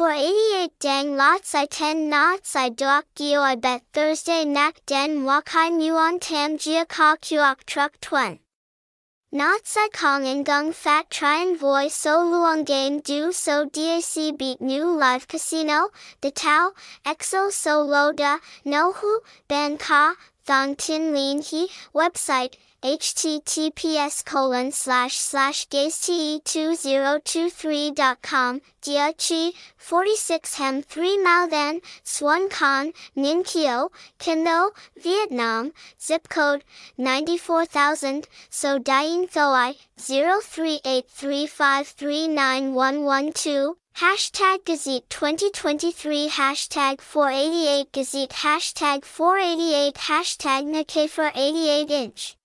For88 dang lots I 10 knots. I doc geo I bet Thursday nak den wakai muon tam jia ka kuok truck twen. Not sai kong and gung fat. Try and voi so luong game. Do so dac beat new live casino, the tao, exo so lo da, no hu, ban ka, thong tin Lin he, website, https colon slash slash gazete2023.com, Dia Chi, 46 Hem 3 Mậu Thân, Xuân Khánh, Ninh Kiều, Kendo, Vietnam, zip code 94000, So Dien Thoi, 0383539112, Hashtag Gazette 2023 Hashtag 488 Gazette Hashtag 488 Hashtag Nakafer 88 inch